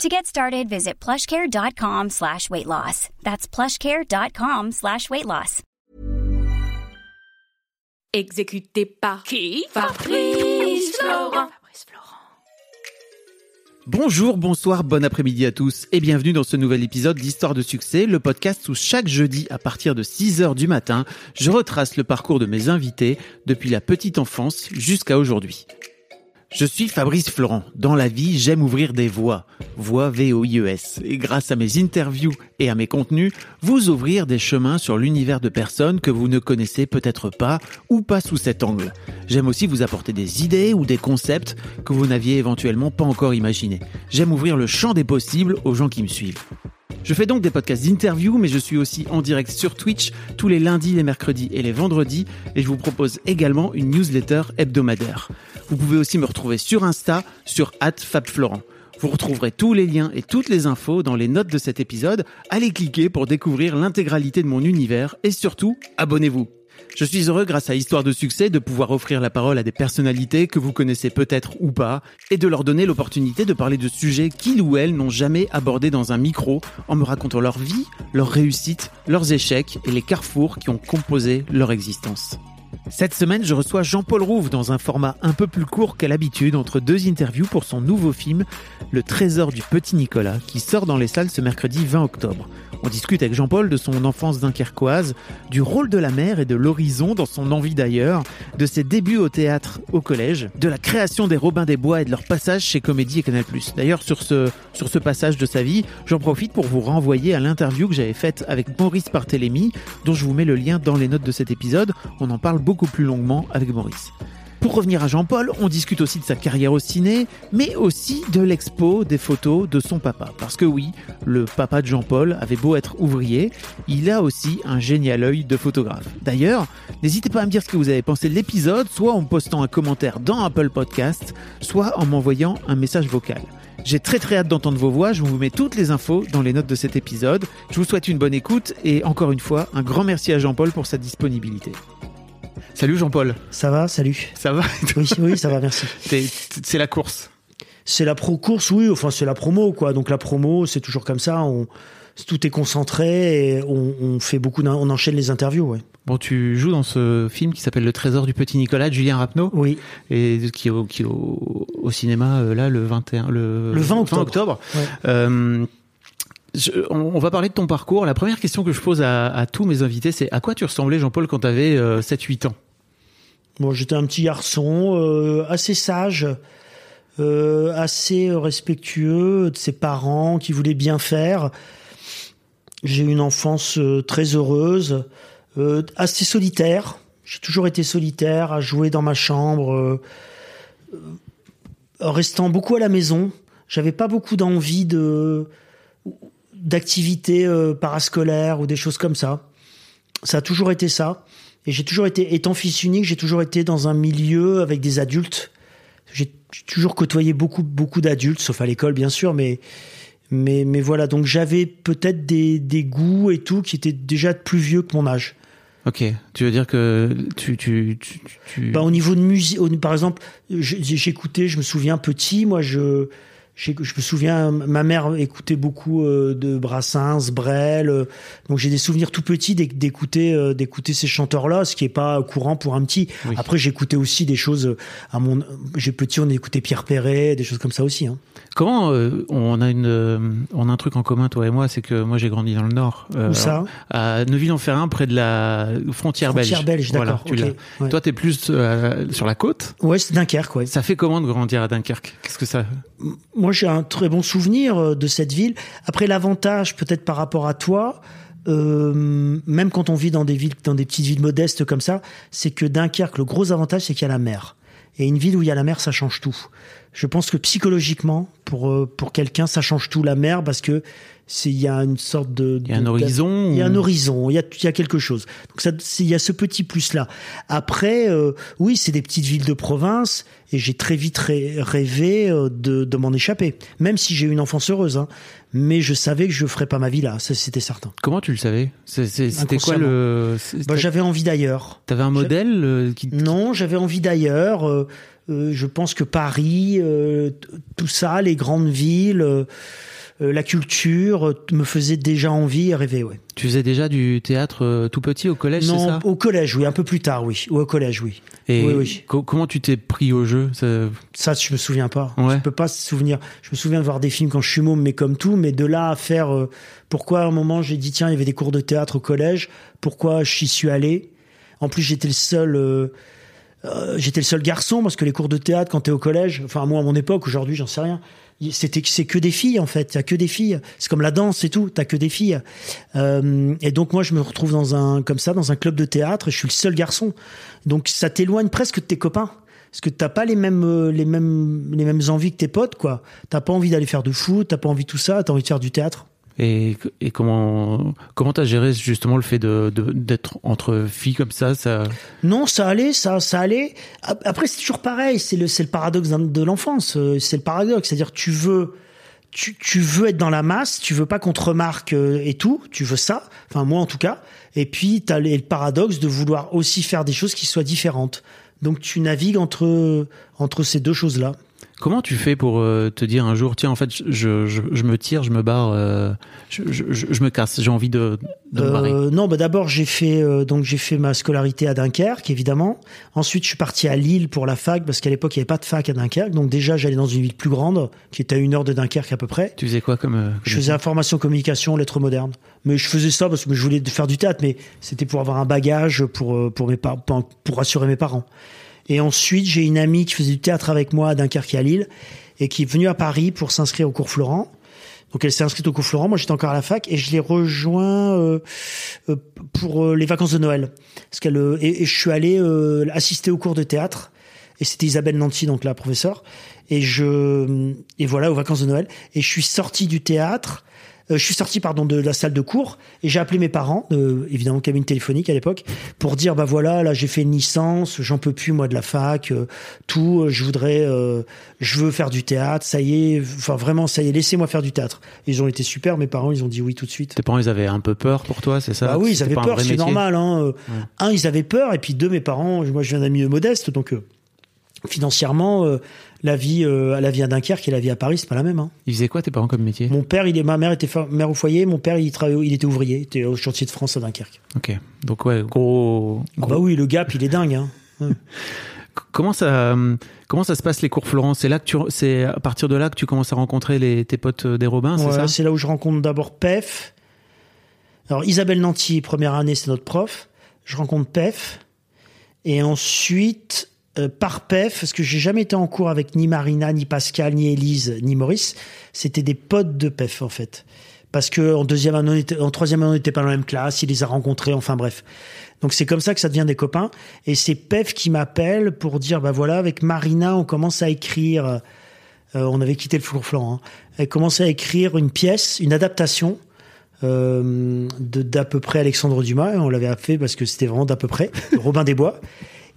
To get started, visit plushcare.com slash weight loss. That's plushcare.com slash weight loss. Exécuté par qui Fabrice Florent. Bonjour, bonsoir, bon après-midi à tous et bienvenue dans ce nouvel épisode d'Histoire de succès, le podcast où chaque jeudi à partir de 6h du matin, je retrace le parcours de mes invités depuis la petite enfance jusqu'à aujourd'hui. Je suis Fabrice Florent. Dans la vie, j'aime ouvrir des voies. Voix V-O-I-E-S. Et grâce à mes interviews et à mes contenus, vous ouvrir des chemins sur l'univers de personnes que vous ne connaissez peut-être pas ou pas sous cet angle. J'aime aussi vous apporter des idées ou des concepts que vous n'aviez éventuellement pas encore imaginés. J'aime ouvrir le champ des possibles aux gens qui me suivent. Je fais donc des podcasts d'interview, mais je suis aussi en direct sur Twitch tous les lundis, les mercredis et les vendredis, et je vous propose également une newsletter hebdomadaire. Vous pouvez aussi me retrouver sur Insta, sur @fabflorent. Vous retrouverez tous les liens et toutes les infos dans les notes de cet épisode. Allez cliquer pour découvrir l'intégralité de mon univers et surtout, abonnez-vous. Je suis heureux grâce à Histoire de succès de pouvoir offrir la parole à des personnalités que vous connaissez peut-être ou pas et de leur donner l'opportunité de parler de sujets qu'ils ou elles n'ont jamais abordés dans un micro en me racontant leur vie, leurs réussites, leurs échecs et les carrefours qui ont composé leur existence. Cette semaine, je reçois Jean-Paul Rouve dans un format un peu plus court qu'à l'habitude entre deux interviews pour son nouveau film Le Trésor du Petit Nicolas qui sort dans les salles ce mercredi 20 octobre. On discute avec Jean-Paul de son enfance dunkerquoise, du rôle de la mer et de l'horizon dans son envie d'ailleurs, de ses débuts au théâtre au collège, de la création des Robins des Bois et de leur passage chez Comédie et Canal+. D'ailleurs, sur ce, sur ce passage de sa vie, j'en profite pour vous renvoyer à l'interview que j'avais faite avec Maurice Barthélémy, dont je vous mets le lien dans les notes de cet épisode. On en parle beaucoup plus longuement avec Maurice. Pour revenir à Jean-Paul, on discute aussi de sa carrière au ciné, mais aussi de l'expo des photos de son papa. Parce que oui, le papa de Jean-Paul avait beau être ouvrier, il a aussi un génial œil de photographe. D'ailleurs, n'hésitez pas à me dire ce que vous avez pensé de l'épisode, soit en postant un commentaire dans Apple Podcast, soit en m'envoyant un message vocal. J'ai très très hâte d'entendre vos voix, je vous mets toutes les infos dans les notes de cet épisode. Je vous souhaite une bonne écoute et encore une fois, un grand merci à Jean-Paul pour sa disponibilité. Salut Jean-Paul. Ça va, salut. Ça va Oui, oui, ça va, merci. C'est la course. C'est la pro course, oui. Enfin, c'est la promo, quoi. Donc la promo, c'est toujours comme ça. On, tout est concentré et on, on fait beaucoup, on enchaîne les interviews, ouais. Bon, tu joues dans ce film qui s'appelle Le Trésor du Petit Nicolas de Julien Rapneau. Oui. Et qui est au, qui au, au cinéma euh, là le 21, le, Le 20 octobre. 20 octobre. Ouais. Euh, on, va parler de ton parcours. La première question que je pose à, tous mes invités, c'est à quoi tu ressemblais, Jean-Paul, quand tu avais 7-8 ans? Bon, j'étais un petit garçon euh, assez sage, euh, assez respectueux de ses parents, qui voulait bien faire. J'ai eu une enfance euh, très heureuse, assez solitaire. J'ai toujours été solitaire, à jouer dans ma chambre, restant beaucoup à la maison. J'avais pas beaucoup d'envie de d'activités euh, parascolaires ou des choses comme ça. Ça a toujours été ça. Et j'ai toujours été, étant fils unique, j'ai toujours été dans un milieu avec des adultes. J'ai toujours côtoyé beaucoup, beaucoup d'adultes, sauf à l'école, bien sûr, mais, mais, mais voilà. Donc j'avais peut-être des, des goûts et tout qui étaient déjà plus vieux que mon âge. Ok. Tu veux dire que tu, tu, tu, tu- Bah, au niveau de musique, par exemple, j'écoutais, je me souviens petit, moi, je, je me souviens, ma mère écoutait beaucoup euh, de Brassens, Brel, euh, donc j'ai des souvenirs tout petits d'éc- d'écouter, euh, d'écouter ces chanteurs-là, ce qui est pas courant pour un petit. Oui. Après, j'écoutais aussi des choses. À mon, j'ai petit, on écoutait Pierre Perret, des choses comme ça aussi. Hein. Comment on a une, on a un truc en commun, toi et moi, c'est que moi j'ai grandi dans le Nord. Où ça? À Neuville-en-Ferrin, près de la frontière, Frontière belge, Voilà, d'accord, tu ok, l'as. ouais. Toi, t'es plus sur la côte? Ouais, c'est Dunkerque, ouais. Ça fait comment de grandir à Dunkerque? Qu'est-ce que ça? Moi j'ai un très bon souvenir euh, de cette ville. Après l'avantage peut-être par rapport à toi, euh, même quand on vit dans des villes, dans des petites villes modestes comme ça, c'est que Dunkerque, le gros avantage c'est qu'il y a la mer. Et une ville où il y a la mer, ça change tout. Je pense que psychologiquement, pour euh, pour quelqu'un, ça change tout la mer parce que c'est il y a une sorte de Il y a un horizon il y a un horizon, il y a il y a quelque chose. Donc ça il y a ce petit plus là. Après euh, oui, c'est des petites villes de province et j'ai très vite rê- rêvé euh, de de m'en échapper, même si j'ai eu une enfance heureuse hein. Mais je savais que je ferais pas ma vie là, c'était certain. Comment tu le savais? C'était quoi le Bah, j'avais envie d'ailleurs. T'avais un modèle euh, qui Non, j'avais envie d'ailleurs. euh, je pense que Paris, euh, tout ça, les grandes villes, euh, euh, la culture euh, me faisait déjà envie et rêver. Ouais. tu faisais déjà du théâtre euh, tout petit au collège, c'est Non, ça? au collège, oui, un peu plus tard, oui. Ou au collège, oui. Et oui, oui. co- comment tu t'es pris au jeu? Ça- Ça, je me souviens pas. Ouais. Je peux pas se souvenir. Je me souviens de voir des films quand je suis môme, mais comme tout. Mais de là à faire, euh, pourquoi à un moment j'ai dit tiens, il y avait des cours de théâtre au collège. Pourquoi j'y suis allé? En plus, j'étais le seul. euh, euh, j'étais le seul garçon parce que les cours de théâtre quand t'es au collège, enfin moi à mon époque, aujourd'hui j'en sais rien. C'était c'est que des filles en fait, a que des filles. C'est comme la danse et tout, t'as que des filles. Euh, et donc moi je me retrouve dans un comme ça dans un club de théâtre je suis le seul garçon. Donc ça t'éloigne presque de tes copains parce que t'as pas les mêmes euh, les mêmes les mêmes envies que tes potes quoi. T'as pas envie d'aller faire de foot, t'as pas envie de tout ça, t'as envie de faire du théâtre. Et, comment comment t'as géré justement le fait de d'être entre filles comme ça Non, ça allait, ça, ça allait. Ap- Après, c'est toujours pareil. C'est le, le paradoxe de l'enfance. euh, C'est le paradoxe, c'est-à-dire tu veux, tu, tu veux être dans la masse, tu veux pas qu'on te remarque euh, et tout. Tu veux ça. Enfin, moi en tout cas. Et puis t'as le paradoxe de vouloir aussi faire des choses qui soient différentes. Donc tu navigues entre entre ces deux choses-là. Comment tu fais pour euh, te dire un jour tiens en fait je je, je me tire je me barre euh, je, je, me casse j'ai envie de de me barrer? Euh, non, bah d'abord j'ai fait donc j'ai fait ma scolarité à Dunkerque évidemment. Ensuite je suis parti à Lille pour la fac parce qu'à l'époque il n'y avait pas de fac à Dunkerque. Donc déjà j'allais dans une ville plus grande qui était à une heure de Dunkerque à peu près. tu faisais quoi comme Je faisais information communication lettres modernes. Mais je faisais ça parce que je voulais faire du théâtre, mais c'était pour avoir un bagage pour pour mes pour pour rassurer mes parents. Et ensuite j'ai une amie qui faisait du théâtre avec moi à Dunkerque à Lille et qui est venue à Paris pour s'inscrire au cours Florent. Donc elle s'est inscrite au cours Florent, moi j'étais encore à la fac et je l'ai rejoint euh, euh, pour euh, les vacances de Noël. Parce qu'elle euh, et, et je suis allé euh, assister au cours de théâtre et c'était Isabelle Nanty donc la professeure et je et voilà aux vacances de Noël et je suis sorti du théâtre je suis sorti pardon de la salle de cours et j'ai appelé mes parents euh, évidemment cabine téléphonique à l'époque pour dire bah voilà là j'ai fait une licence j'en peux plus moi de la fac euh, tout euh, je voudrais euh, je veux faire du théâtre ça y est enfin vraiment ça y est laissez-moi faire du théâtre ils ont été super mes parents ils ont dit oui tout de suite tes parents ils avaient un peu peur pour toi c'est ça? Bah oui, ils avaient peur, c'est normal. Hein. Euh, Un, ils avaient peur, et puis deux, mes parents, moi je viens d'un milieu modeste, donc euh, financièrement, euh, la vie, euh, la vie à Dunkerque et la vie à Paris, c'est pas la même. Hein. ils faisaient quoi tes parents comme métier? Mon père, il est, ma mère était mère au foyer, mon père, il travaillait, il était ouvrier, il était au chantier de France à Dunkerque. ok donc ouais gros, Ah bah oui, le gap, il est dingue. Hein. comment ça comment ça se passe les cours Florent c'est là que tu c'est à partir de là que tu commences à rencontrer les tes potes euh, des Robins c'est ça? c'est là où je rencontre d'abord Pef. Alors Isabelle Nanty, première année, c'est notre prof. Je rencontre Pef. Et ensuite, euh, par Pef, parce que j'ai jamais été en cours avec ni Marina, ni Pascal, ni Élise, ni Maurice. C'était des potes de Pef, en fait. Parce que en deuxième année, en troisième année, on n'était pas dans la même classe, il les a rencontrés, enfin bref. Donc c'est comme ça que ça devient des copains. Et c'est Pef qui m'appelle pour dire, bah voilà, avec Marina, on commence à écrire. euh, on avait quitté le Four Flan. Hein. Elle commençait à écrire une pièce, une adaptation euh, d'à peu près Alexandre Dumas. On l'avait fait parce que c'était vraiment d'à peu près Robin des Bois.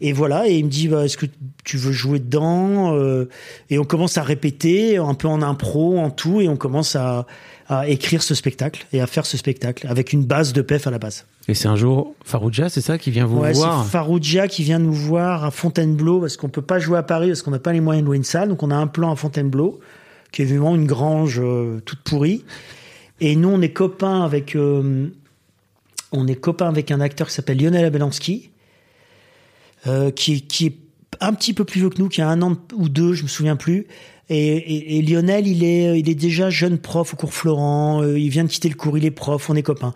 Et voilà, et il me dit, bah, est-ce que tu veux jouer dedans Euh, Et on commence à répéter, un peu en impro, en tout, et on commence à, à écrire ce spectacle et à faire ce spectacle avec une base de PEF à la base. et c'est un jour Farouja c'est ça qui vient vous Ouais, voir? C'est Farouja qui vient nous voir à Fontainebleau parce qu'on peut pas jouer à Paris parce qu'on n'a pas les moyens de louer une salle. Donc on a un plan à Fontainebleau qui est vraiment une grange euh, toute pourrie. Et nous on est copains avec euh, on est copains avec un acteur qui s'appelle Lionel Abelansky euh, qui qui est un petit peu plus vieux que nous, qui a un an ou deux, je me souviens plus. Et, et- et Lionel, il est, il est déjà jeune prof au cours Florent. euh, il vient de quitter le cours, il est prof, on est copains.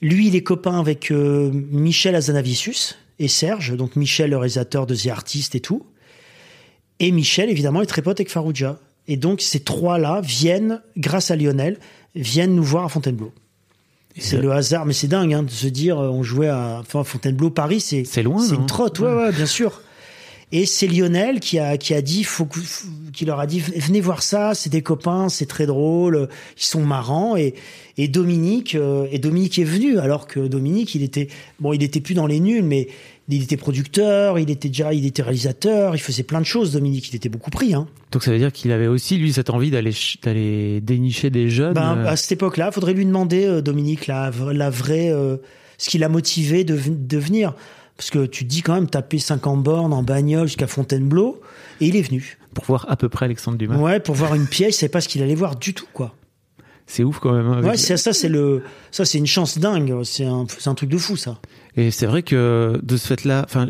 Lui, il est copain avec euh, Michel Azanavicius et Serge, donc Michel, le réalisateur de The Artist et tout. Et Michel, évidemment, est très pote avec Farouja. Et donc, ces trois-là viennent, grâce à Lionel, viennent nous voir à Fontainebleau. C'est le hasard, mais c'est dingue hein, de se dire, euh, on jouait à enfin, Fontainebleau, Paris, c'est C'est loin, c'est une trotte, ouais, ouais, bien sûr. Et c'est Lionel qui a qui a dit faut qui leur a dit venez voir ça, c'est des copains, c'est très drôle, ils sont marrants. Et et Dominique euh, et Dominique est venu alors que Dominique il était bon il était plus dans les nuls mais il était producteur, il était déjà il était réalisateur, il faisait plein de choses Dominique, il était beaucoup pris hein. Donc ça veut dire qu'il avait aussi lui cette envie d'aller d'aller dénicher des jeunes. Ben, euh, à cette époque-là, faudrait lui demander, euh, Dominique, la, la vraie, euh, ce qui l'a motivé de, de venir. Parce que tu te dis quand même taper 50 bornes en bagnole jusqu'à Fontainebleau, et il est venu. pour voir à peu près Alexandre Dumas. Ouais, pour voir une pièce, c'est pas ce qu'il allait voir du tout, quoi. C'est ouf quand même. hein, Ouais, ça, c'est le, ça, c'est une chance dingue. C'est un, c'est un truc de fou, ça. Et c'est vrai que de ce fait-là, enfin,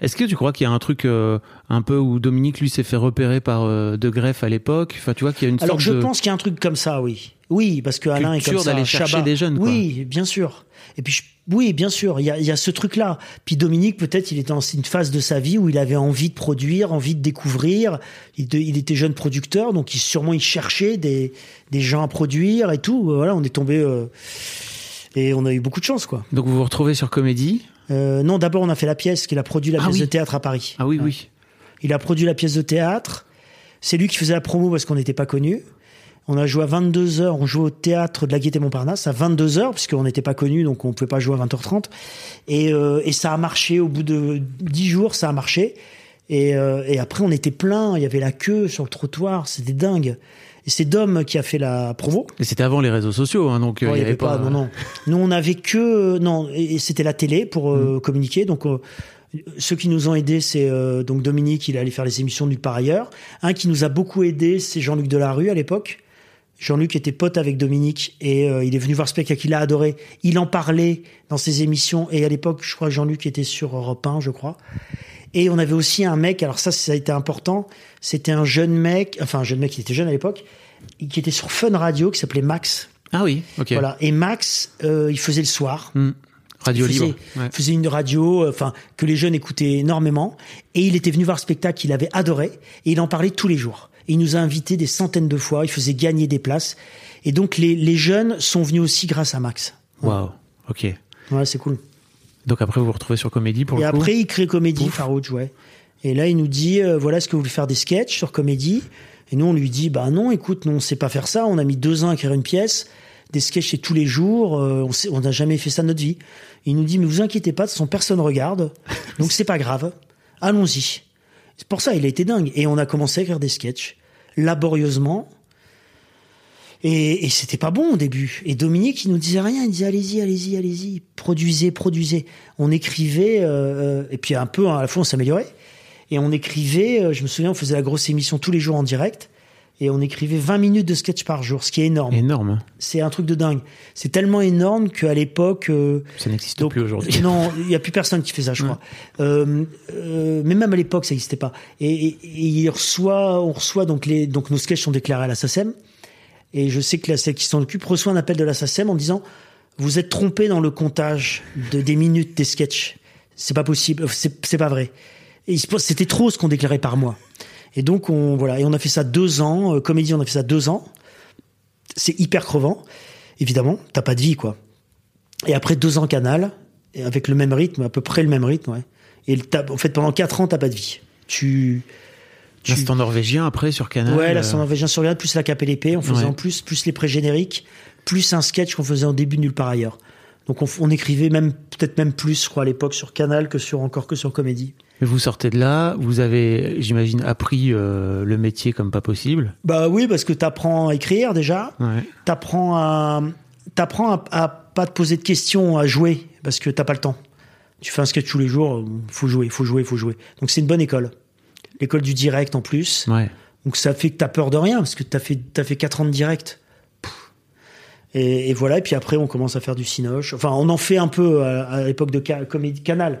est-ce que tu crois qu'il y a un truc euh, un peu où Dominique lui s'est fait repérer par euh, De Greff à l'époque? Enfin, tu vois qu'il y a une Alors, sorte je de pense qu'il y a un truc comme ça, oui. Oui, parce que Alain est comme ça. d'aller chercher Chabat. des jeunes, quoi. Oui, bien sûr. Et puis, je- oui, bien sûr, il y a, il y a ce truc-là. Puis Dominique, peut-être, il était dans une phase de sa vie où il avait envie de produire, envie de découvrir. Il, de- il était jeune producteur, donc il, sûrement il cherchait des, des gens à produire et tout. Voilà, on est tombé euh, et on a eu beaucoup de chance, quoi. Donc vous vous retrouvez sur Comédie? Euh, non, d'abord on a fait la pièce, qu'il a produit la Ah pièce oui. de théâtre à Paris. Ah oui, Ouais. oui. Il a produit la pièce de théâtre. C'est lui qui faisait la promo parce qu'on n'était pas connus. On a joué à 22 heures. On jouait au théâtre de la Gaîté Montparnasse à 22 heures puisqu'on n'était pas connus, donc on pouvait pas jouer à 20h30. Et, euh, et ça a marché. Au bout de 10 jours, ça a marché. Et, euh, et après, on était plein. Il y avait la queue sur le trottoir. C'était dingue. Et c'est Dom qui a fait la promo. Et c'était avant les réseaux sociaux, hein, donc euh, Non, il y avait pas. Non, non. Nous, on avait que non, et c'était la télé pour euh, communiquer. Donc, euh, ceux qui nous ont aidés, c'est euh, donc Dominique, il allait faire les émissions nulle part ailleurs. Un qui nous a beaucoup aidé, c'est Jean-Luc Delarue à l'époque. Jean-Luc était pote avec Dominique et euh, il est venu voir spectacle qu'il a adoré. Il en parlait dans ses émissions et à l'époque, je crois Jean-Luc était sur Europe 1, je crois. Et on avait aussi un mec, alors ça, ça a été important, c'était un jeune mec, enfin un jeune mec qui était jeune à l'époque, qui était sur Fun Radio, qui s'appelait Max. Ah oui, ok. Voilà. Et Max, euh, il faisait le soir. Hmm. Radio il faisait, libre. Ouais. faisait une radio, euh, enfin que les jeunes écoutaient énormément. Et il était venu voir le spectacle qu'il avait adoré. Et il en parlait tous les jours. Et il nous a invités des centaines de fois. Il faisait gagner des places. Et donc les, les jeunes sont venus aussi grâce à Max. Waouh. Ok. Ouais, c'est cool. Donc après vous vous retrouvez sur Comédie pour Et le coup. après, il crée Comédie, Farouche, ouais. Et là, il nous dit, euh, voilà, est-ce que vous voulez faire des sketchs sur Comédie Et nous, on lui dit, bah non, écoute, nous, on sait pas faire ça. On a mis deux ans à écrire une pièce. Des sketchs, c'est tous les jours. euh, on n'a jamais fait ça de notre vie. Il nous dit, mais vous inquiétez pas, de toute façon, personne regarde. Donc, c'est pas grave. Allons-y. C'est pour ça, il a été dingue. Et on a commencé à écrire des sketchs, laborieusement. Et, et c'était pas bon au début. Et Dominique, il nous disait rien. Il disait allez-y, allez-y, allez-y, produisez, produisez. On écrivait euh, euh, et puis un peu à la fois on s'améliorait. Et on écrivait. euh, je me souviens, on faisait la grosse émission tous les jours en direct. Et on écrivait 20 minutes de sketch par jour, ce qui est énorme. Énorme. hein. C'est un truc de dingue. C'est tellement énorme qu'à l'époque, euh, Ça n'existe plus aujourd'hui. Non, il n'y a plus personne qui fait ça, je crois. Euh, euh, mais même à l'époque, ça n'existait pas. Et, et- et il reçoit, on reçoit donc les, donc nos sketchs sont déclarés à la SACEM. Et je sais que la celle qui s'en occupe reçoit un appel de la SACEM en disant vous êtes trompé dans le comptage de des minutes des sketchs. C'est pas possible, c'est pas vrai. Et c'était trop ce qu'on déclarait par mois. Et donc on voilà, et on a fait ça deux ans. euh, comédie, on a fait ça deux ans. C'est hyper crevant, évidemment. T'as pas de vie, quoi. Et après deux ans Canal, avec le même rythme, à peu près le même rythme, ouais. Et en fait, pendant quatre ans, t'as pas de vie. Tu, tu en norvégien après sur Canal. ouais, là, euh, norvégien sur Regarde, plus la l'épée, on faisait Ouais. en plus, plus les pré-génériques, plus un sketch qu'on faisait en début nulle part ailleurs. Donc on, on écrivait même, peut-être même plus, je crois, à l'époque sur Canal que sur, encore que sur Comédie. Vous sortez de là, vous avez, j'imagine, appris euh, le métier comme pas possible. Bah oui, parce que t'apprends à écrire déjà, Ouais. t'apprends à, t'apprends à, à pas te poser de questions, à jouer, parce que t'as pas le temps. Tu fais un sketch tous les jours, euh, faut jouer, faut jouer, faut jouer. Donc c'est une bonne école. L'école du direct en plus. Ouais. Donc ça fait que t'as peur de rien, parce que t'as fait, t'as fait 4 ans de direct. Et, et voilà, et puis après on commence à faire du cinoche. Enfin, on en fait un peu à, à l'époque de Ca- Comédie Canal.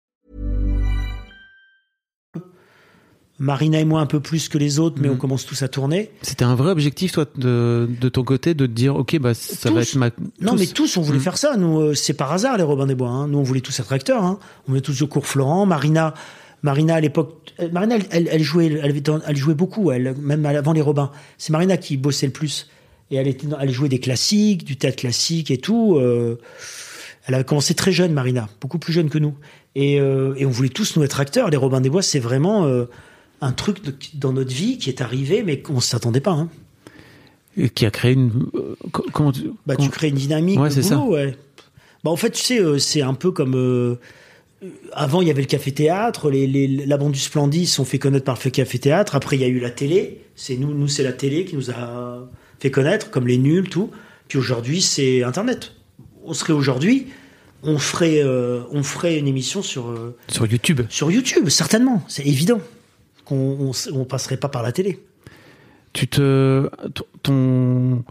Marina et moi un peu plus que les autres, mais Mhm. on commence tous à tourner. C'était un vrai objectif, toi, de, de ton côté, de te dire, ok, bah ça Tous. va être ma. Non, tous. mais tous, on voulait Mm. faire ça. Nous, euh, c'est par hasard, les Robins des Bois. hein. Nous, on voulait tous être acteurs. hein. On voulait tous au cours Florent. Marina, Marina à l'époque, euh, Marina, elle, elle, elle jouait, elle, avait elle jouait beaucoup, elle, même avant les Robins. C'est Marina qui bossait le plus. Et elle, était, elle jouait des classiques, du théâtre classique et tout. euh, elle avait commencé très jeune, Marina, beaucoup plus jeune que nous. Et, euh, et on voulait tous nous être acteurs. Les Robins des Bois, c'est vraiment euh, un truc de- dans notre vie qui est arrivé, mais qu'on ne s'attendait pas. Hein. Et Qui a créé une. euh, co- comment tu. Bah, comment- tu crées une dynamique Ouais, c'est ça. ouais. Bah, en fait, tu sais, euh, c'est un peu comme. euh, avant, il y avait le café-théâtre. Les, les, la bande du Splendid sont fait connaître par le café-théâtre. Après, il y a eu la télé. C'est nous, nous c'est la télé qui nous a fait connaître, comme les nuls, tout. Puis aujourd'hui, c'est Internet. On serait aujourd'hui, on ferait, euh, on ferait une émission sur, euh, Sur YouTube. sur YouTube, certainement. C'est évident qu'on on passerait pas par la télé. Tu te. Ton.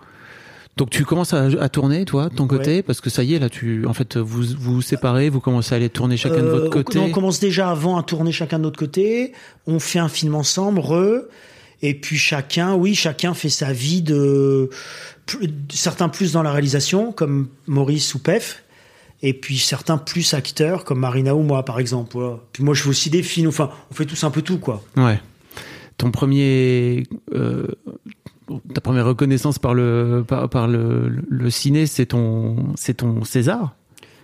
Donc tu commences à, à tourner, toi, ton côté, Ouais. parce que ça y est, là, tu, en fait, vous vous séparez, vous commencez à aller tourner chacun de Euh, votre côté. on commence déjà avant à tourner chacun de notre côté. On fait un film ensemble, re. Et puis chacun, oui, chacun fait sa vie de certains plus dans la réalisation, comme Maurice ou Pef. Et puis certains plus acteurs, comme Marina ou moi, par exemple. Voilà. Puis moi, je fais aussi des films. Enfin, on fait tous un peu tout, quoi. Ouais. Ton premier, euh, ta première reconnaissance par le par, par le, le ciné, c'est ton c'est ton César?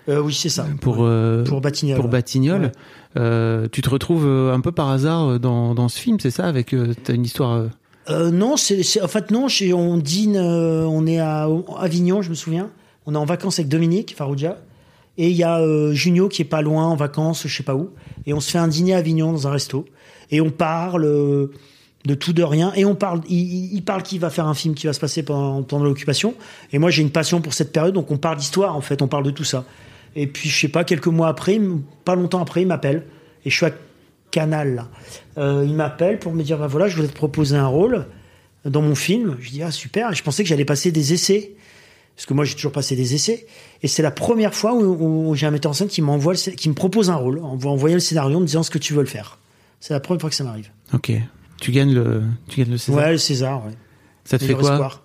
Euh, oui, c'est ça. pour euh, pour Batignolles. pour Batignolles. Ouais. Euh, tu te retrouves euh, un peu par hasard dans, dans ce film, c'est ça? Avec t'as une histoire. non, c'est, en fait non. on dîne, on est à Avignon, je me souviens. On est en vacances avec Dominique Farouja et il y a euh, Junio qui est pas loin en vacances, je sais pas où. Et on se fait un dîner à Avignon dans un resto et on parle euh, de tout de rien et on parle. Il, parle qu'il va faire un film qui va se passer pendant, l'occupation et moi j'ai une passion pour cette période donc on parle d'histoire en fait, on parle de tout ça. Et puis je sais pas quelques mois après, pas longtemps après, il m'appelle et je suis à Canal. Euh, il m'appelle pour me dire bah voilà, je voulais te proposer un rôle dans mon film. Je dis ah super. Et je pensais que j'allais passer des essais parce que moi j'ai toujours passé des essais. Et c'est la première fois où, où j'ai un metteur en scène qui m'envoie, qui me propose un rôle en envoyant le scénario en me disant ce que tu veux le faire. C'est la première fois que ça m'arrive. Ok. Tu gagnes le tu gagnes le César. Ouais, le César. Ouais. ça te fait quoi? espoir.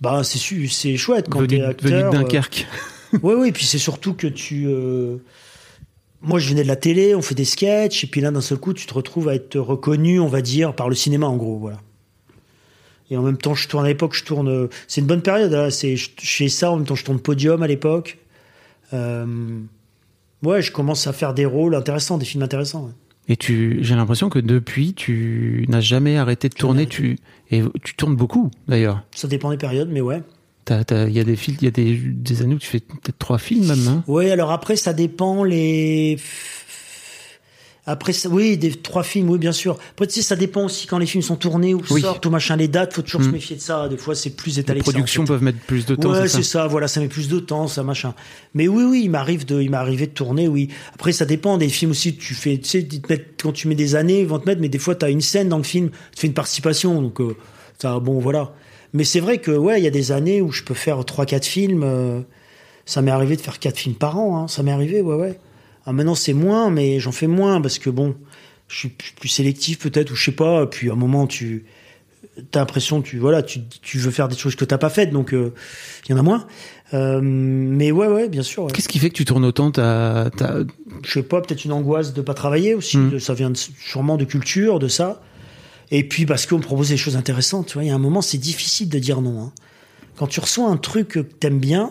Bah c'est su- c'est chouette quand Venu, t'es venu acteur. de euh, Dunkerque. Oui, oui, puis c'est surtout que tu. euh, Moi, je venais de la télé, on fait des sketchs, et puis là, d'un seul coup, tu te retrouves à être reconnu, on va dire, par le cinéma, en gros, voilà. Et en même temps, je tourne à l'époque, je tourne. euh, C'est une bonne période, là. C'est, je, je fais ça, en même temps, je tourne Podium à l'époque. Euh, Ouais, je commence à faire des rôles intéressants, des films intéressants. ouais. Et tu, j'ai l'impression que depuis, tu n'as jamais arrêté de tourner. arrêté. Tu et tu tournes beaucoup d'ailleurs. Ça dépend des périodes, mais ouais. Il y a des films, il y a des, des années où tu fais peut-être trois films même. Hein Oui, alors après, ça dépend les. Après, ça- oui, des trois films, oui, bien sûr. Après, tu sais, ça dépend aussi quand les films sont tournés ou Oui. sortent ou machin, les dates, faut toujours se Mm. méfier de ça. Des fois, c'est plus les étalé. ça, en productions fait. peuvent mettre plus de temps. Ouais, c'est c'est ça ça. Voilà, ça met plus de temps, ça machin. Mais oui, oui, il m'arrive de, il m'est arrivé de tourner, oui. Après, ça dépend des films aussi. Tu fais, tu sais, ils te mettent- quand tu mets des années, ils vont te mettre, mais des fois, t'as une scène dans le film, tu fais une participation, donc euh, ça, bon, voilà. Mais c'est vrai que ouais, il y a des années où je peux faire trois, quatre films. euh, ça m'est arrivé de faire quatre films par an. Hein, ça m'est arrivé, ouais, ouais. Ah, maintenant, c'est moins, mais j'en fais moins parce que bon, je suis plus sélectif peut-être ou je sais pas. Puis à un moment, tu t'as l'impression tu voilà tu, tu veux faire des choses que t'as pas faites donc euh, il y en a moins Euh, mais ouais ouais bien sûr ouais. Qu'est-ce qui fait que tu tournes autant t'as, t'as- je sais pas peut-être une angoisse de pas travailler aussi Mm. de- ça vient de- sûrement de culture de ça et puis parce qu'on me propose des choses intéressantes tu vois il y a un moment c'est difficile de dire non hein. quand tu reçois un truc que t'aimes bien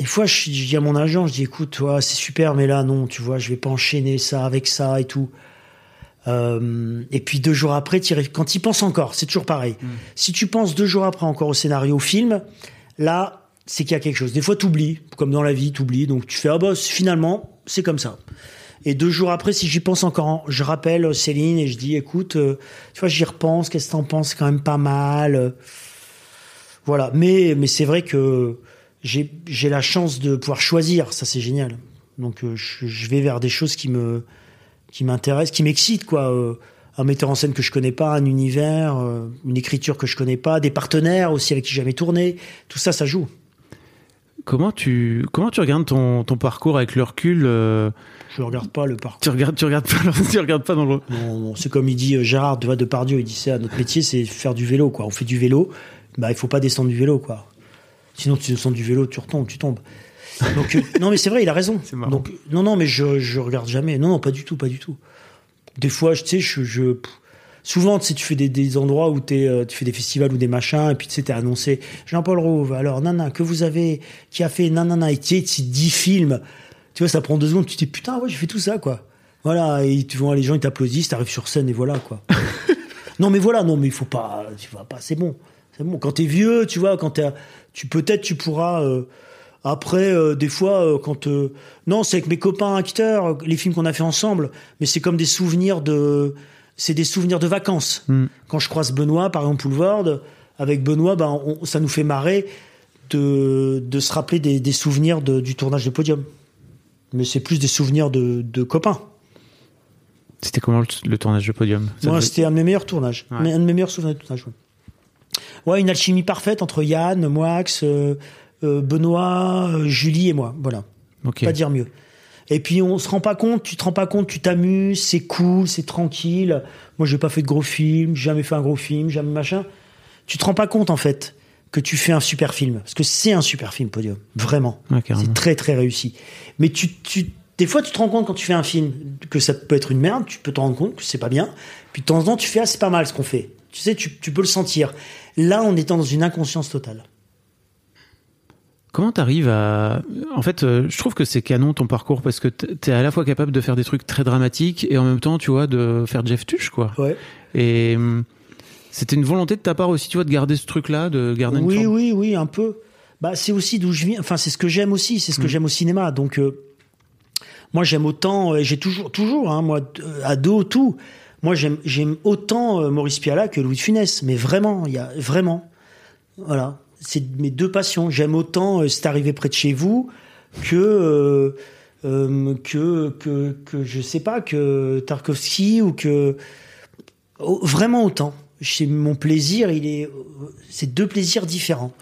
des fois je, je dis à mon agent je dis écoute toi c'est super mais là non tu vois je vais pas enchaîner ça avec ça et tout Euh, et puis deux jours après, quand tu penses encore, c'est toujours pareil. Si tu penses deux jours après encore au scénario, au film, là, c'est qu'il y a quelque chose. Des fois, t'oublies, comme dans la vie, t'oublies. Donc tu fais ah bah finalement, c'est comme ça. Et deux jours après, si j'y pense encore, je rappelle Céline et je dis écoute, euh, tu vois, j'y repense. Qu'est-ce que t'en penses quand même pas mal. Voilà. Mais mais c'est vrai que j'ai la chance de pouvoir choisir. Ça, c'est génial. Donc euh, je, je vais vers des choses qui me qui m'intéressent, qui m'excitent quoi. Euh, un metteur en scène que je connais pas, un univers, euh, une écriture que je connais pas, des partenaires aussi avec qui j'ai jamais tourné. Tout ça, ça joue. Comment tu, comment tu regardes ton, ton parcours avec le recul Je regarde pas le parcours. Tu regardes, tu regardes pas, tu regardes pas dans le. Non, non, c'est comme il dit Gérard de Depardieu, il dit ça, notre métier c'est faire du vélo quoi. On fait du vélo, bah il faut pas descendre du vélo quoi. Sinon tu descends du vélo, tu retombes, tu tombes. Donc euh, non mais c'est vrai, il a raison. Donc non non mais je je regarde jamais. Non non pas du tout, pas du tout. Des fois, je- tu sais, je, je souvent tu sais tu fais des, des endroits où t'es, euh, tu fais des festivals ou des machins et puis tu sais t'es annoncé Jean-Paul Rouve. Alors nana que vous avez qui a fait nanana et tu sais c'est 10 films. Tu vois ça prend deux secondes, tu te dis putain ouais j'ai fait tout ça quoi. Voilà et tu vois les gens ils t'applaudissent, t'arrives sur scène et voilà quoi. Non mais voilà, non mais il faut pas, tu vas pas, c'est bon, bon. Quand t'es vieux, tu vois, quand t'es, tu peut-être tu pourras euh, après euh, des fois euh, quand euh, non c'est avec mes copains acteurs les films qu'on a fait ensemble, mais c'est comme des souvenirs de, c'est des souvenirs de vacances. Quand je croise Benoît par exemple Poulvord, avec Benoît, ben on- ça nous fait marrer de de se rappeler des, des souvenirs de- du tournage de Podium. Mais c'est plus des souvenirs de, de copains. C'était comment le, le tournage de podium? Devait- c'était un de mes meilleurs tournages. Ouais. Un de mes meilleurs souvenirs de tournage. Ouais, Ouais, une alchimie parfaite entre Yann, Moix, euh, euh, Benoît, euh, Julie et moi. Voilà. Ok. Pas dire mieux. Et puis on se rend pas compte, tu te rends pas compte, tu t'amuses, c'est cool, c'est tranquille. Moi, j'ai pas fait de gros films, jamais fait un gros film, jamais machin. Tu te rends pas compte en fait que tu fais un super film parce que c'est un super film Podium, vraiment. C'est très très réussi. Mais tu, tu des fois tu te rends compte quand tu fais un film que ça peut être une merde, tu peux te rendre compte que c'est pas bien. Puis de temps en temps tu fais ah c'est pas mal ce qu'on fait. Tu sais tu, tu peux le sentir. Là on est dans une inconscience totale. Comment t'arrives à... En fait, euh, je trouve que c'est canon ton parcours parce que t'es à la fois capable de faire des trucs très dramatiques et en même temps, tu vois, de faire Jeff Tuch, quoi. Ouais. Et hum, c'était une volonté de ta part aussi, tu vois, de garder ce truc-là, de garder une Oui, forme- oui, oui, un peu. Bah, c'est aussi d'où je viens. Enfin, c'est ce que j'aime aussi. C'est ce que j'aime au cinéma. Donc, euh, moi, j'aime autant. euh, J'ai toujours, toujours, hein, moi, euh, ado, tout. Moi, j'aime, autant euh, Maurice Pialat que Louis de Funès. Mais vraiment, il y a vraiment. Voilà. C'est mes deux passions. J'aime autant euh, C'est arrivé près de chez vous que. euh, euh, que, que, que, je sais pas, que Tarkovsky ou que. Vraiment autant. Chez mon plaisir, il est, c'est deux plaisirs différents.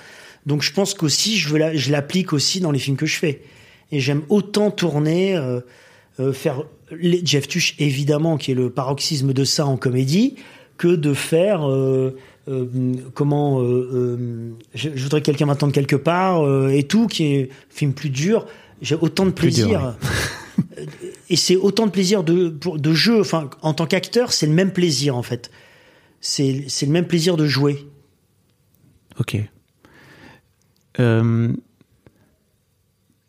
Donc je pense qu'aussi, je veux la- l'applique aussi dans les films que je fais. Et j'aime autant tourner, euh, euh, faire les- Jeff Tuch évidemment, qui est le paroxysme de ça en comédie, que de faire euh, euh, comment euh, je, je voudrais que quelqu'un m'attende quelque part et tout, qui est un film plus dur. J'ai autant de dur, plaisir. et c'est autant de plaisir de, pour- de jeu. Enfin, en tant qu'acteur, c'est le même plaisir en fait. C'est c'est le même plaisir de jouer. Ok. Euh,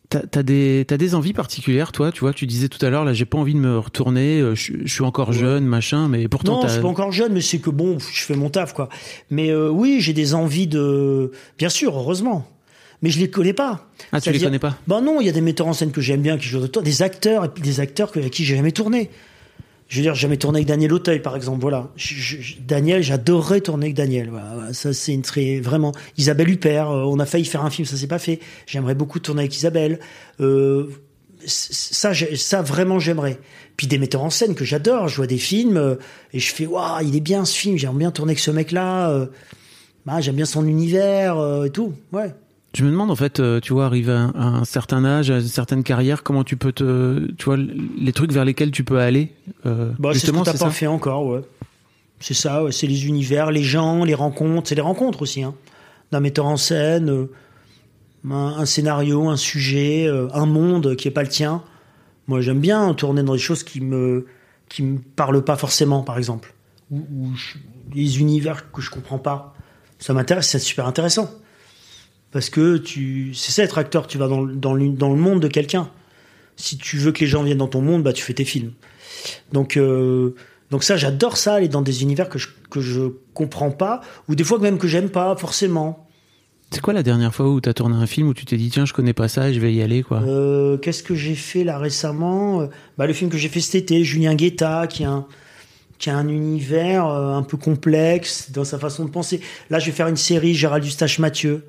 T'as des, t'as des envies particulières, toi? Tu vois, tu disais tout à l'heure, là, j'ai pas envie de me retourner, euh, je, je suis encore jeune, machin, mais pourtant. Non, je suis pas encore jeune, mais c'est que bon, je fais mon taf, quoi. Mais euh, oui, j'ai des envies de, bien sûr, heureusement. Mais je les connais pas. Ah, tu les connais pas? Ben non, il y a des metteurs en scène que j'aime bien, qui jouent de toi, des acteurs, et puis des acteurs que- avec qui j'ai jamais tourné. Je veux dire, jamais tourné avec Daniel Auteuil, par exemple. Voilà. Daniel, j'adorerais tourner avec Daniel. Voilà, ça, c'est une très vraiment. Isabelle Huppert, euh, on a failli faire un film, ça s'est pas fait. J'aimerais beaucoup tourner avec Isabelle. Euh, ça, ça vraiment, j'aimerais. Puis des metteurs en scène que j'adore. Je vois des films euh, et je fais, waouh, il est bien ce film. J'aimerais bien tourner avec ce mec-là. bah, j'aime bien son univers et tout. Ouais. Je me demande en fait, euh, tu vois, arrivé à un, à un certain âge, à une certaine carrière, comment tu peux te, tu vois, les trucs vers lesquels tu peux aller. euh, Bah, c'est ce justement, que t'as c'est pas ça? fait encore, ouais. C'est ça, ouais, c'est les univers, les gens, les rencontres. C'est les rencontres aussi, hein. D'un metteur en scène, euh, un, un scénario, un sujet, euh, un monde qui est pas le tien. Moi, j'aime bien tourner dans des choses qui me qui me parlent pas forcément, par exemple, ou, ou je- les univers que je comprends pas. Ça m'intéresse, c'est super intéressant. Parce que tu, c'est ça être acteur, tu vas dans, le- dans, dans le monde de quelqu'un. Si tu veux que les gens viennent dans ton monde, bah tu fais tes films. Donc, euh, donc ça, j'adore ça, aller dans des univers que je, que je comprends pas, ou des fois même que j'aime pas forcément. C'est quoi la dernière fois où t'as tourné un film où tu t'es dit tiens je connais pas ça et je vais y aller quoi? Euh, Qu'est-ce que j'ai fait là récemment? Bah, Le film que j'ai fait cet été, Julien Guetta, qui a un, qui a un univers euh, un peu complexe dans sa façon de penser. Là, je vais faire une série, Gérald Eustache Mathieu.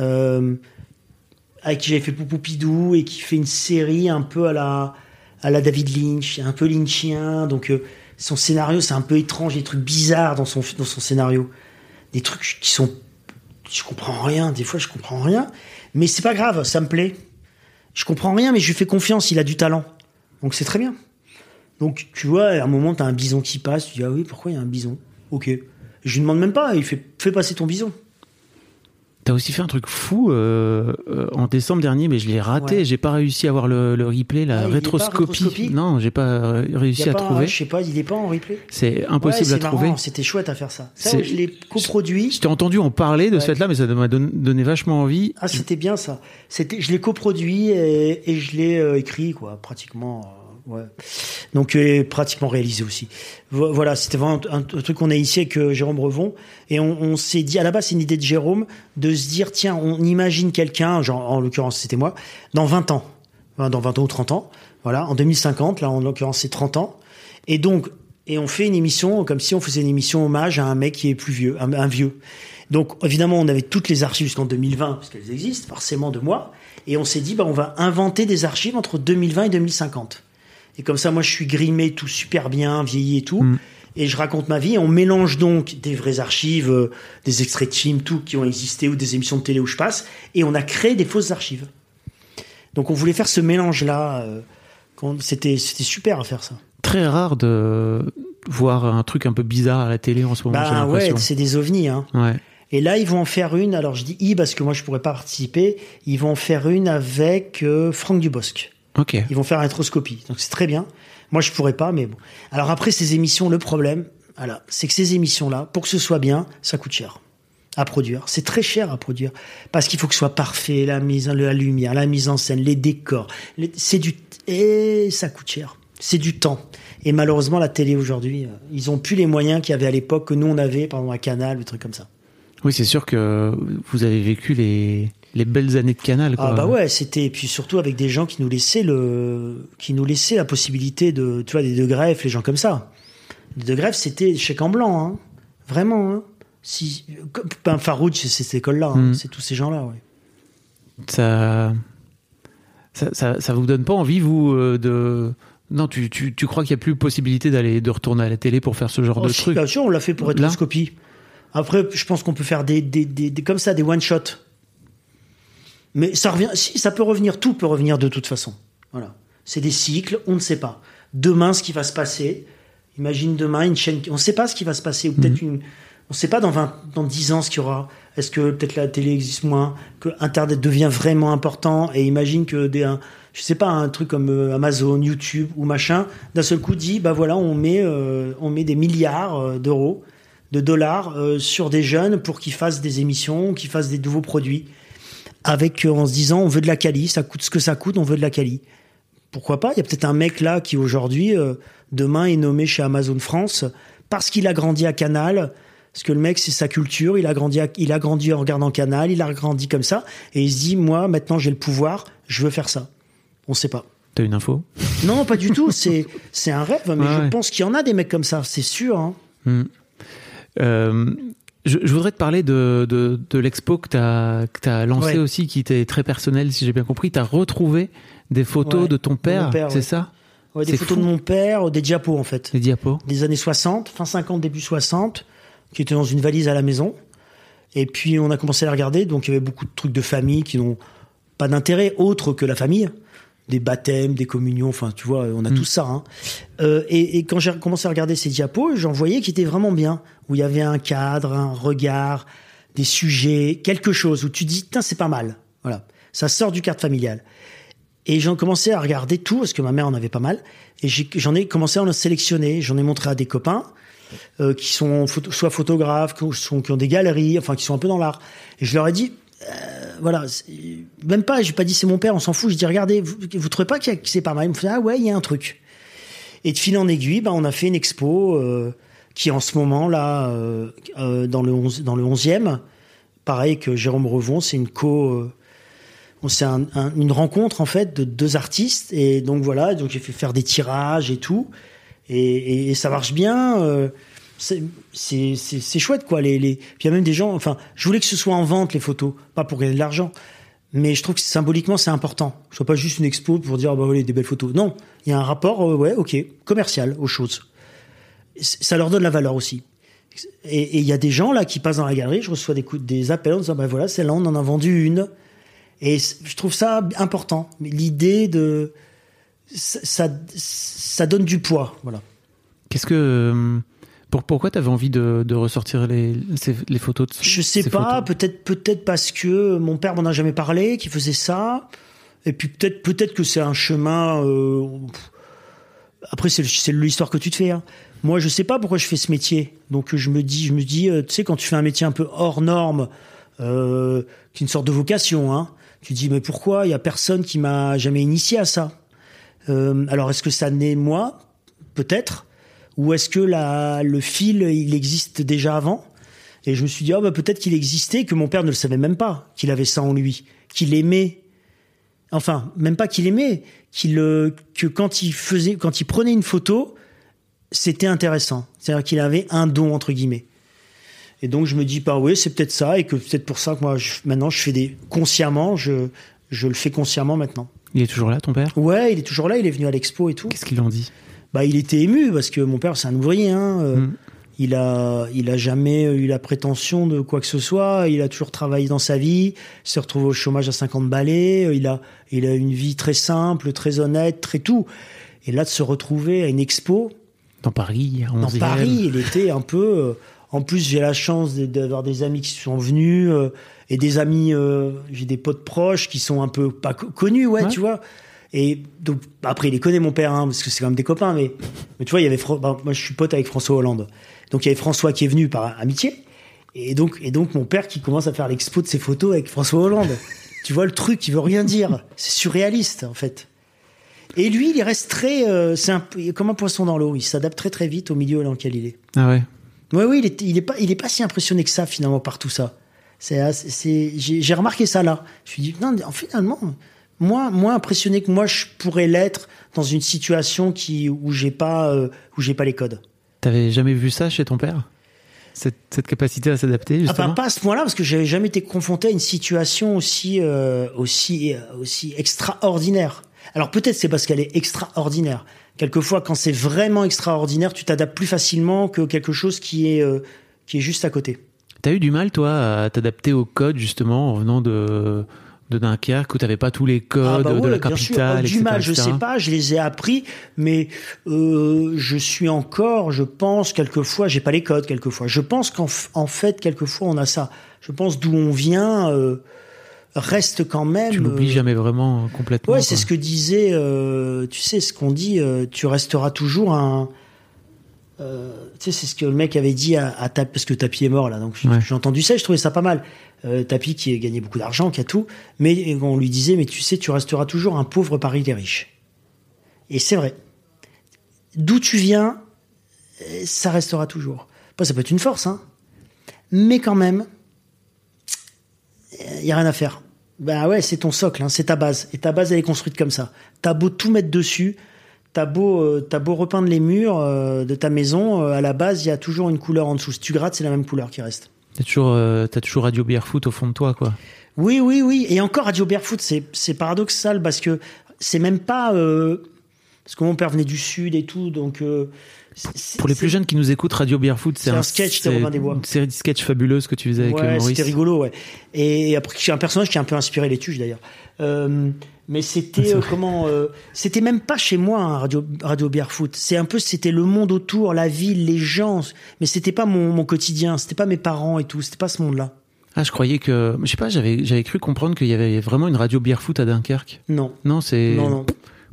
Euh, avec qui j'avais fait Poupoupidou et qui fait une série un peu à la à la David Lynch, un peu lynchien. Donc euh, son scénario c'est un peu étrange, des trucs bizarres dans son dans son scénario, des trucs qui sont je comprends rien. Des fois je comprends rien, mais c'est pas grave, ça me plaît. Je comprends rien, mais je lui fais confiance. Il a du talent, donc c'est très bien. Donc tu vois, à un moment t'as un bison qui passe, tu dis ah oui pourquoi il y a un bison? Ok. Je lui demande même pas, il fait fais passer ton bison. T'as aussi fait un truc fou euh, euh, en décembre dernier, mais je l'ai raté. Ouais. J'ai pas réussi à voir le, le replay, la Ah, rétroscopie. Non, j'ai pas euh, réussi à pas, trouver. Je sais pas, il est pas en replay? C'est impossible Ouais, à c'est trouver. marrant, C'était chouette à faire ça. Ça, je l'ai coproduit. Je t'ai entendu en parler de ce Ouais. fait-là, mais ça m'a don- donné vachement envie. Ah, c'était bien ça. C'était, je l'ai coproduit et, et je l'ai euh, écrit, quoi, pratiquement. Ouais. Donc, euh, pratiquement réalisé aussi. Vo- Voilà, c'était vraiment un, truc qu'on a ici avec euh, Jérôme Revon. Et on, s'est dit, à la base, c'est une idée de Jérôme, de se dire, tiens, on imagine quelqu'un, genre, en l'occurrence, c'était moi, dans 20 ans. Dans 20 ans ou 30 ans. Voilà, en 2050, là, en l'occurrence, c'est 30 ans. Et donc, et on fait une émission comme si on faisait une émission hommage à un mec qui est plus vieux, un, un vieux. Donc évidemment, on avait toutes les archives jusqu'en 2020 parce qu'elles existent forcément de moi, et on s'est dit bah on va inventer des archives entre 2020 et 2050. Et comme ça, moi, je suis grimé tout super bien, vieilli et tout. Et je raconte ma vie. On mélange donc des vraies archives, euh, des extraits de films, tout, qui ont existé, ou des émissions de télé où je passe. Et on a créé des fausses archives. Donc on voulait faire ce mélange-là. euh, C'était c'était super à faire ça. Très rare de voir un truc un peu bizarre à la télé en ce moment. Bah ouais, c'est des ovnis. Hein. Ouais. Et là, ils vont en faire une. Alors je dis i parce que moi je pourrais pas participer. Ils vont en faire une avec euh, Franck Dubosc. Ok. Ils vont faire une rétroscopie. Donc c'est très bien. Moi je pourrais pas, mais bon. Alors après ces émissions, le problème, voilà, c'est que ces émissions-là, pour que ce soit bien, ça coûte cher à produire. C'est très cher à produire parce qu'il faut que ce soit parfait, la mise, la lumière, la mise en scène, les décors. Les- C'est du et ça coûte cher. C'est du temps. Et malheureusement, la télé aujourd'hui, euh, ils ont plus les moyens qu'il y avait à l'époque que nous on avait, par exemple à Canal, des trucs comme ça. Oui, c'est sûr que vous avez vécu les, les belles années de Canal. Quoi. Ah bah ouais, c'était et puis surtout avec des gens qui nous laissaient le qui nous laissaient la possibilité de tu vois des de greffe, les gens comme ça. Les de greffe, c'était chèque en blanc hein. Vraiment hein. Si ben, Farouch, c'est cette école-là, hein. Mm. c'est tous ces gens-là, ouais. Ça, ça, ça, ça vous donne pas envie, vous, euh, de. Non, tu, tu, tu crois qu'il n'y a plus possibilité d'aller de retourner à la télé pour faire ce genre Oh, de si, truc? bien sûr, on l'a fait pour Là? Rétroscopie. Après, je pense qu'on peut faire des, des, des, des- comme ça, des one shot. Mais ça revient, si ça peut revenir, tout peut revenir de toute façon. Voilà, c'est des cycles, on ne sait pas. Demain, ce qui va se passer. Imagine demain une chaîne, qui- on ne sait pas ce qui va se passer ou peut-être une, on ne sait pas dans 20, dans 10 ans ce qu'il y aura. Est-ce que peut-être la télé existe moins, que Internet devient vraiment important et imagine que des, un, je sais pas, un truc comme euh, Amazon, YouTube ou machin, d'un seul coup dit, bah voilà, on met, euh, on met des milliards euh, d'euros, de dollars euh, sur des jeunes pour qu'ils fassent des émissions, qu'ils fassent des nouveaux produits, avec en se disant, on veut de la quali, ça coûte ce que ça coûte, on veut de la quali. Pourquoi pas? Il y a peut-être un mec là qui aujourd'hui, euh, demain, est nommé chez Amazon France parce qu'il a grandi à Canal. Parce que le mec, c'est sa culture. Il a grandi, à- il a grandi en regardant Canal. Il a grandi comme ça. Et il se dit, moi, maintenant, j'ai le pouvoir. Je veux faire ça. On sait pas. T'as une info? Non, pas du tout. C'est, c'est un rêve. Mais Ouais, je ouais. pense qu'il y en a des mecs comme ça. C'est sûr. hein. Hmm. Euh, je, je voudrais te parler de, de, de l'expo que tu as, lancé Ouais. aussi, qui était très personnelle, si j'ai bien compris. Tu as retrouvé des photos Ouais, de ton père, c'est ouais. ça? Ouais, des photos fou. de mon père, des diapos, en fait. Les diapos des années 60, fin 50, début 60, qui étaient dans une valise à la maison. Et puis on a commencé à les regarder, donc il y avait beaucoup de trucs de famille qui n'ont pas d'intérêt autre que la famille. Des baptêmes, des communions, enfin tu vois, on a Mm. tout ça. hein. Euh, et, et quand j'ai commencé à regarder ces diapos, j'en voyais qui étaient vraiment bien, où il y avait un cadre, un regard, des sujets, quelque chose où tu dis, tiens, c'est pas mal. Voilà, ça sort du cadre familial. Et j'en commençais à regarder tout, parce que ma mère en avait pas mal. Et j'en ai commencé à en sélectionner. J'en ai montré à des copains euh, qui sont photo- soit photographes, qui, sont, qui ont des galeries, enfin qui sont un peu dans l'art. Et je leur ai dit, euh, voilà, même pas, j'ai pas dit c'est mon père, on s'en fout. Je dis regardez, vous, vous trouvez pas que c'est pas mal Ils me font ah ouais, il y a un truc. Et de fil en aiguille, bah, on a fait une expo euh, qui en ce moment là euh, dans le 11, dans le 11e, pareil que Jérôme Revon, c'est une co c'est un- un- une rencontre en fait de deux artistes et donc voilà donc j'ai fait faire des tirages et tout et, ça marche bien c'est chouette quoi les, puis il y a même des gens enfin je voulais que ce soit en vente les photos pas pour gagner de l'argent Mais je trouve que symboliquement, c'est important. Je vois pas juste une expo pour dire, ah bah oui, des belles photos. Non, il y a un rapport, euh, ouais, ok, commercial aux choses. Ça leur donne la valeur aussi. Et il y a des gens là qui passent dans la galerie, je reçois des, appels en disant, bah voilà, celle-là, on en a vendu une. Et je trouve ça important. Mais l'idée de. Ça, ça, ça donne du poids, voilà. Qu'est-ce que. Pour, pourquoi tu avais envie de, de ressortir les, ces- les photos de Je sais ces pas, peut-être peut-être parce que mon père m'en a jamais parlé, qu'il faisait ça, et puis peut-être peut-être que c'est un chemin. euh, Après, c'est c'est l'histoire que tu te fais. hein. Moi, je sais pas pourquoi je fais ce métier. Donc, je me dis, je me dis, euh, tu sais, quand tu fais un métier un peu hors norme, euh, qui est une sorte de vocation, hein, tu te dis, mais pourquoi il y a personne qui m'a jamais initié à ça? Euh, Alors, est-ce que ça naît moi? Peut-être. Ou est-ce que la, le fil, il existe déjà avant? Et je me suis dit, oh, bah, peut-être qu'il existait, que mon père ne le savait même pas, qu'il avait ça en lui, qu'il aimait. Enfin, même pas qu'il aimait, qu'il euh, que quand il faisait, quand il prenait une photo, c'était intéressant. C'est-à-dire qu'il avait un don entre guillemets. Et donc je me dis, bah oui, c'est peut-être ça, et que peut-être pour ça que moi, je- maintenant, je fais des consciemment, je je le fais consciemment maintenant. Il est toujours là, ton père? Ouais, il est toujours là, il est venu à l'expo et tout. Qu'est-ce qu'ils en dit? Bah, il était ému parce que mon père, c'est un ouvrier. Hein. euh, Mm. Il a, il a jamais eu la prétention de quoi que ce soit. Il a toujours travaillé dans sa vie. Il s'est retrouvé au chômage à 50 balais. euh, Il a, il a une vie très simple, très honnête, très tout. Et là, de se retrouver à une expo Dans Paris, à dans 11e. Paris, il était un peu. euh, en plus, j'ai la chance d'avoir des amis qui sont venus euh, et des amis. euh, j'ai des potes proches qui sont un peu pas co- connus, ouais, Ouais. tu vois. Et donc après, il les connaît mon père, hein, parce que c'est quand même des copains. Mais, mais tu vois, il y avait. Bah, moi, je suis pote avec François Hollande. Donc il y avait François qui est venu par amitié. Et donc, et donc mon père qui commence à faire l'expo de ses photos avec François Hollande. tu vois le truc qui veut rien dire. C'est surréaliste en fait. Et lui, il reste très, euh, c'est un peu comme un poisson dans l'eau. Il s'adapte très très vite au milieu dans lequel il est. Ah ouais. Oui, oui, il est, il est pas, il est pas si impressionné que ça finalement par tout ça. C'est, c'est, j'ai, j'ai remarqué ça là. Je me suis dit, non, finalement, moins, moins impressionné que moi je pourrais l'être dans une situation qui où j'ai pas, euh, où j'ai pas les codes. T'avais jamais vu ça chez ton père? Cette, cette capacité à s'adapter, Enfin, justement? pas à ce point-là, parce que j'avais jamais été confronté à une situation aussi, euh, aussi, aussi extraordinaire. Alors peut-être c'est parce qu'elle est extraordinaire. Quelquefois, quand c'est vraiment extraordinaire, tu t'adaptes plus facilement que quelque chose qui est, euh, qui est juste à côté. T'as eu du mal, toi, à t'adapter au code, justement, en venant de, de Dunkerque, où t'avais pas tous les codes Ah bah de ouais, la capitale, Oh, du mal, je sais pas, je les ai appris, mais euh, je suis encore, je pense, quelquefois, j'ai pas les codes, quelquefois. Je pense qu'en en fait, quelquefois, on a ça. Je pense d'où on vient euh, reste quand même. Tu l'oublies euh, jamais vraiment complètement. Ouais, c'est ce que disait, tu sais, ce qu'on dit, tu resteras toujours un. Euh, tu sais, c'est ce que le mec avait dit à, à Tapi, parce que Tapi est mort là, donc j'ai Ouais. j'ai entendu ça, et je trouvais ça pas mal. Euh, Tapi qui a gagné beaucoup d'argent, qui a tout, mais on lui disait, mais tu sais, tu resteras toujours un pauvre Paris des riches. Et c'est vrai. D'où tu viens, euh, ça restera toujours. Pas, ça peut être une force, hein. Mais quand même, il y a rien à faire. Bah ouais, c'est ton socle, hein, c'est ta base. Et ta base, elle est construite comme ça. T'as beau tout mettre dessus, t'as beau, euh, t'as beau repeindre les murs euh, de ta maison, euh, à la base, il y a toujours une couleur en dessous. Si tu grattes, c'est la même couleur qui reste. T'as toujours, euh, t'as toujours Radio Barefoot au fond de toi, quoi. Oui, oui, oui. Et encore Radio Barefoot, c'est c'est paradoxal parce que c'est même pas euh, parce que mon père venait du sud et tout, donc euh, Pour les plus jeunes qui nous écoutent, Radio Barefoot, c'est C'est un sketch Robin des Bois. Une série de sketchs fabuleuse que tu faisais avec euh, Ouais, Maurice. c'était rigolo, ouais. Et après, j'ai un personnage qui a un peu inspiré les tuches d'ailleurs. Euh, mais c'était euh, comment euh, C'était même pas chez moi, hein, Radio Radio Barefoot. C'est un peu, c'était le monde autour, la ville, les gens. Mais c'était pas mon, mon quotidien. C'était pas mes parents et tout. C'était pas ce monde-là. Ah, je croyais que, je sais pas, j'avais, j'avais cru comprendre qu'il y avait vraiment une Radio Barefoot à Dunkerque. Non, Non, c'est. non, non,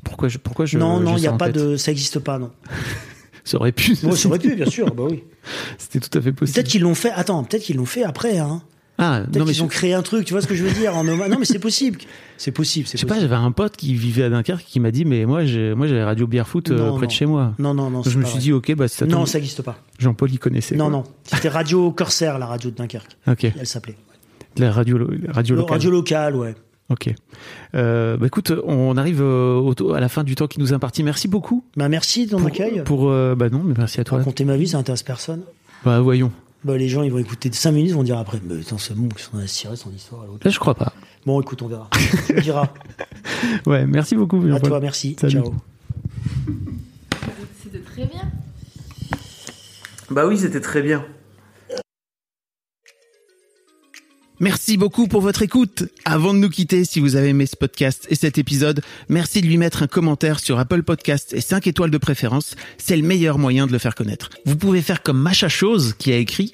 Pourquoi je, pourquoi je. non, non. Il y ça a pas tête de, ça existe pas, non. Ça aurait pu. Bon, ça aurait pu, bien sûr. Bah oui. C'était tout à fait possible. Peut-être qu'ils l'ont fait. Attends, peut-être qu'ils l'ont fait après. Hein. Ah, non, mais qu'ils ont créé un truc. Tu vois ce que je veux dire en Non, mais c'est possible. C'est possible. Je sais pas, j'avais un pote qui vivait à Dunkerque qui m'a dit, mais moi, j'ai, moi, j'avais Radio Barefoot euh, près non. de chez moi. Non, non, non. je me suis vrai. dit, ok, bah, si ça Non, tombe, ça existe pas. Jean-Paul, il connaissait. Non, quoi. non. C'était Radio Corsair, la radio de Dunkerque. Ok. Elle s'appelait. La radio, radio locale. Radio locale, ouais. Ok. Euh, bah écoute, on arrive euh, au- à la fin du temps qui nous est imparti. Merci beaucoup. Bah, merci de ton pour, accueil. Pour, euh, bah non, mais merci à toi. Raconter ma vie, ça intéresse personne. Bah voyons. Bah, les gens, ils vont écouter 5 minutes, ils vont dire après, mais attends, c'est bon, qu'ils la cirée, son histoire. l'autre. Là, je crois pas. Bon, écoute, on verra. me diras. Ouais, merci beaucoup. À toi, merci. Salut. Ciao. C'était très bien. Bah oui, c'était très bien. Merci beaucoup pour votre écoute. Avant de nous quitter, si vous avez aimé ce podcast et cet épisode, merci de lui mettre un commentaire sur Apple Podcast et 5 étoiles de préférence. C'est le meilleur moyen de le faire connaître. Vous pouvez faire comme Macha Chose qui a écrit